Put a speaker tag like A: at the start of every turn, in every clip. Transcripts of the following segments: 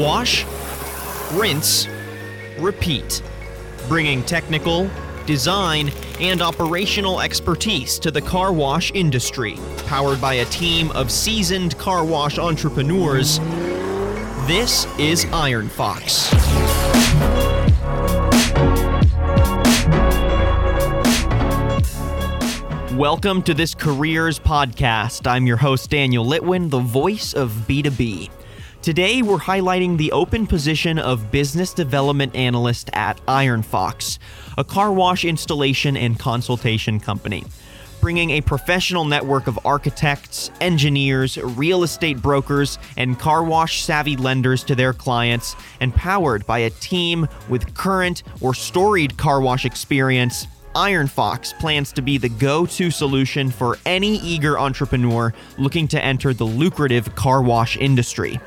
A: Wash, rinse, repeat. Bringing technical, design, and operational expertise to the car wash industry. Powered by a team of seasoned car wash entrepreneurs, this is Iron Fox. Welcome to this Careers Podcast. I'm your host, Daniel Litwin, the voice of B2B. Today, we're highlighting the open position of Business Development Analyst at Iron Fox, a car wash installation and consultation company. Bringing a professional network of architects, engineers, real estate brokers, and car wash savvy lenders to their clients, and powered by a team with current or storied car wash experience Iron Fox plans to be the go to solution for any eager entrepreneur looking to enter the lucrative car wash industry.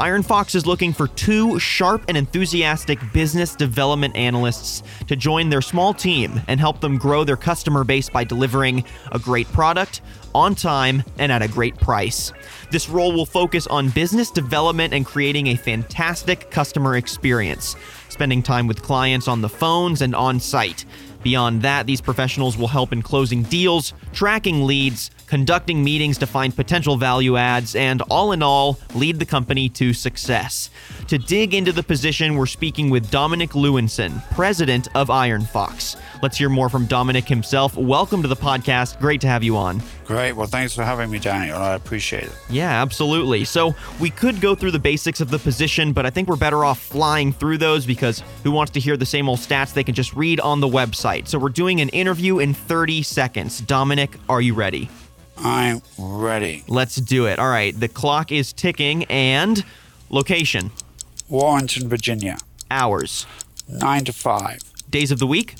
A: Iron Fox is looking for two sharp and enthusiastic business development analysts to join their small team and help them grow their customer base by delivering a great product on time and at a great price. This role will focus on business development and creating a fantastic customer experience, spending time with clients on the phones and on site. Beyond that, these professionals will help in closing deals, tracking leads, conducting meetings to find potential value adds, and all in all, lead the company to success. To dig into the position, we're speaking with Dominic Lewinson, president of Iron Fox. Let's hear more from Dominic himself. Welcome to the podcast. Great to have you on.
B: Great. Well, thanks for having me, Daniel. I appreciate it.
A: Yeah, absolutely. So, we could go through the basics of the position, but I think we're better off flying through those because who wants to hear the same old stats they can just read on the website? So, we're doing an interview in 30 seconds. Dominic, are you ready?
B: I'm ready.
A: Let's do it. All right, the clock is ticking and location,
B: Warrenton, Virginia,
A: hours,
B: 9 to 5,
A: days of the week,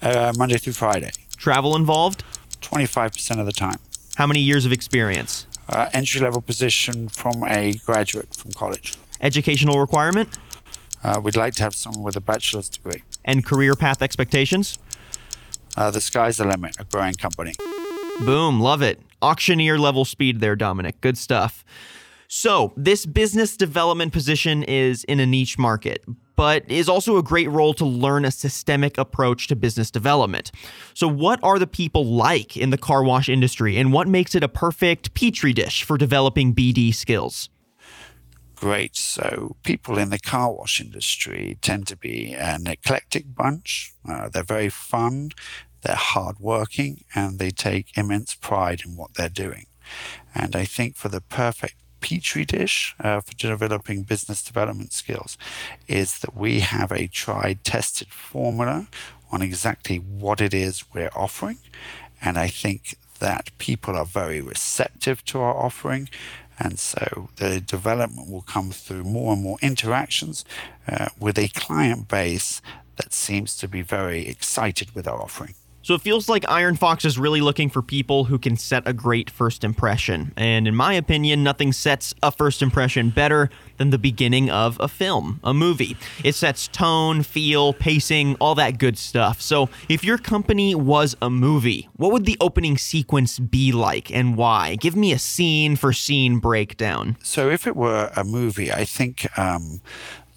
B: uh, Monday through Friday,
A: travel involved,
B: 25% of the time.
A: how many years of experience,
B: Uh, entry level position from a graduate from college.
A: educational requirement,
B: Uh, we'd like to have someone with a bachelor's degree.
A: and career path expectations.
B: Uh, the sky's the limit, a growing company.
A: Boom, love it. Auctioneer level speed there, Dominic. Good stuff. So, this business development position is in a niche market, but is also a great role to learn a systemic approach to business development. So, what are the people like in the car wash industry, and what makes it a perfect petri dish for developing BD skills?
B: Great. So, people in the car wash industry tend to be an eclectic bunch. Uh, they're very fun, they're hardworking, and they take immense pride in what they're doing. And I think for the perfect petri dish uh, for developing business development skills is that we have a tried, tested formula on exactly what it is we're offering. And I think that people are very receptive to our offering. And so the development will come through more and more interactions uh, with a client base that seems to be very excited with our offering.
A: So it feels like Iron Fox is really looking for people who can set a great first impression. And in my opinion, nothing sets a first impression better than the beginning of a film, a movie. It sets tone, feel, pacing, all that good stuff. So if your company was a movie, what would the opening sequence be like and why? Give me a scene for scene breakdown.
B: So if it were a movie, I think um,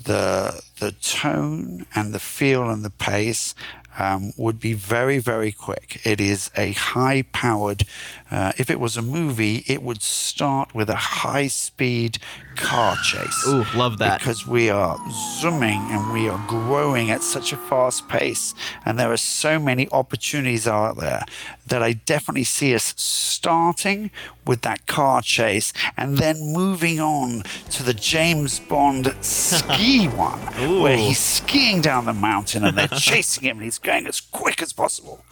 B: the the tone and the feel and the pace um, would be very very quick. It is a high powered. Uh, if it was a movie, it would start with a high speed car chase.
A: Ooh, love that.
B: Because we are zooming and we are growing at such a fast pace, and there are so many opportunities out there that I definitely see us starting with that car chase and then moving on to the James Bond ski one, where he's skiing down the mountain and they're chasing him and he's going as quick as possible.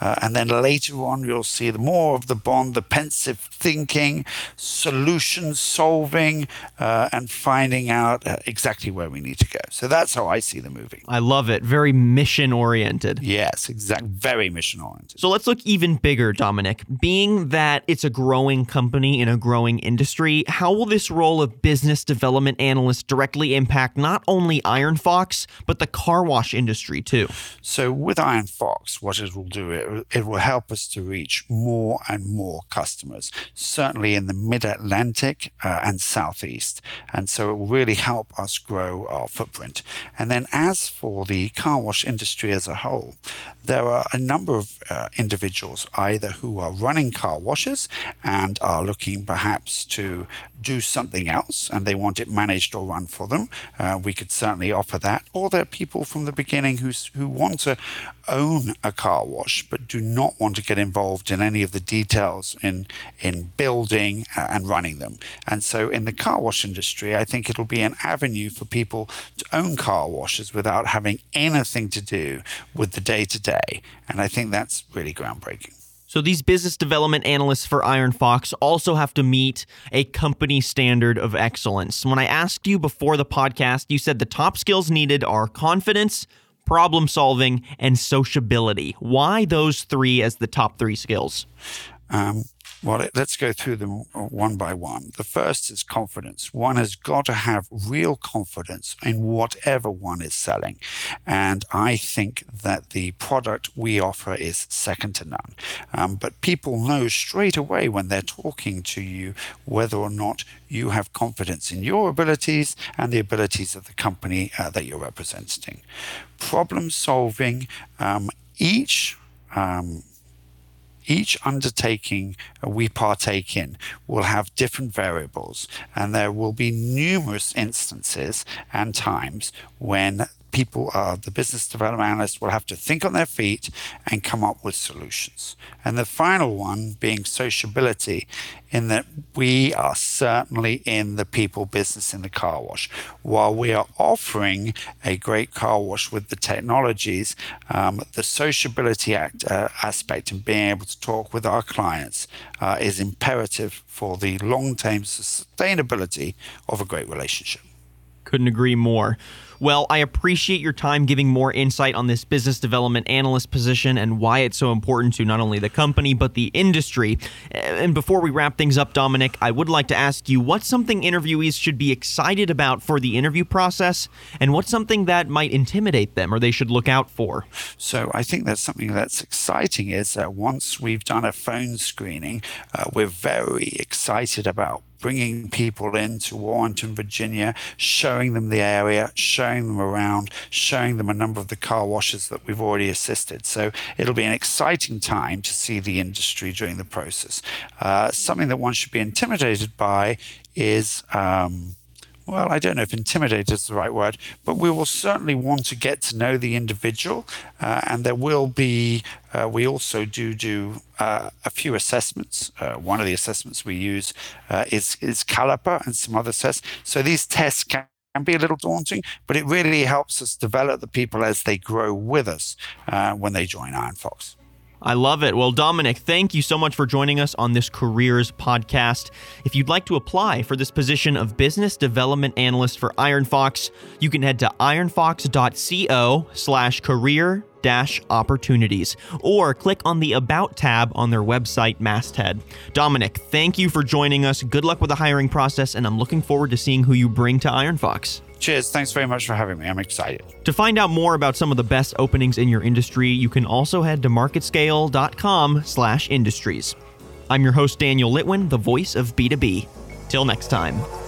B: Uh, and then later on, you'll see the more of the Bond, the pensive thinking, solution solving, uh, and finding out uh, exactly where we need to go. So that's how I see the movie.
A: I love it. Very mission oriented.
B: Yes, exactly. Very mission oriented.
A: So let's look even bigger, Dominic. Being that it's a growing company in a growing industry, how will this role of business development analyst directly impact not only Iron Fox, but the car wash industry too?
B: So, with Iron Fox, what it will do, it, it will help us to reach more and more customers, certainly in the mid Atlantic uh, and Southeast. And so, it will really help us grow our footprint. And then, as for the car wash industry as a whole, there are a number of uh, individuals either who are running car washes and are looking perhaps to do something else and they want it managed or run for them. Uh, we could certainly offer that. Or there are people from the beginning who's, who want to own a car wash but do not want to get involved in any of the details in, in building and running them. And so in the car wash industry, I think it'll be an avenue for people to own car washes without having anything to do with the day to day. And I think that's really groundbreaking.
A: So these business development analysts for Iron Fox also have to meet a company standard of excellence. When I asked you before the podcast, you said the top skills needed are confidence, problem solving, and sociability. Why those three as the top three skills?
B: Um, well, let's go through them one by one. The first is confidence. One has got to have real confidence in whatever one is selling. And I think that the product we offer is second to none. Um, but people know straight away when they're talking to you whether or not you have confidence in your abilities and the abilities of the company uh, that you're representing. Problem solving, um, each um, each undertaking we partake in will have different variables, and there will be numerous instances and times when people, uh, the business development analysts, will have to think on their feet and come up with solutions. And the final one being sociability, in that we are certainly in the people business in the car wash. While we are offering a great car wash with the technologies, um, the sociability act, uh, aspect and being able to talk with our clients uh, is imperative for the long term sustainability of a great relationship.
A: Couldn't agree more. Well, I appreciate your time giving more insight on this business development analyst position and why it's so important to not only the company, but the industry. And before we wrap things up, Dominic, I would like to ask you what's something interviewees should be excited about for the interview process, and what's something that might intimidate them or they should look out for?
B: So I think that's something that's exciting is that once we've done a phone screening, uh, we're very excited about bringing people into Warrenton, Virginia, showing them the area, showing them around, showing them a number of the car washes that we've already assisted. So it'll be an exciting time to see the industry during the process. Uh, something that one should be intimidated by is. Um, well, I don't know if intimidated is the right word, but we will certainly want to get to know the individual. Uh, and there will be, uh, we also do do uh, a few assessments. Uh, one of the assessments we use uh, is, is Caliper and some other tests. So these tests can can be a little daunting, but it really helps us develop the people as they grow with us uh, when they join Iron Fox.
A: I love it. Well, Dominic, thank you so much for joining us on this careers podcast. If you'd like to apply for this position of business development analyst for Iron Fox, you can head to ironfox.co slash career dash opportunities or click on the About tab on their website, Masthead. Dominic, thank you for joining us. Good luck with the hiring process, and I'm looking forward to seeing who you bring to Iron Fox.
B: Cheers. Thanks very much for having me. I'm excited.
A: To find out more about some of the best openings in your industry, you can also head to marketscale.com slash industries. I'm your host Daniel Litwin, the voice of B2B. Till next time.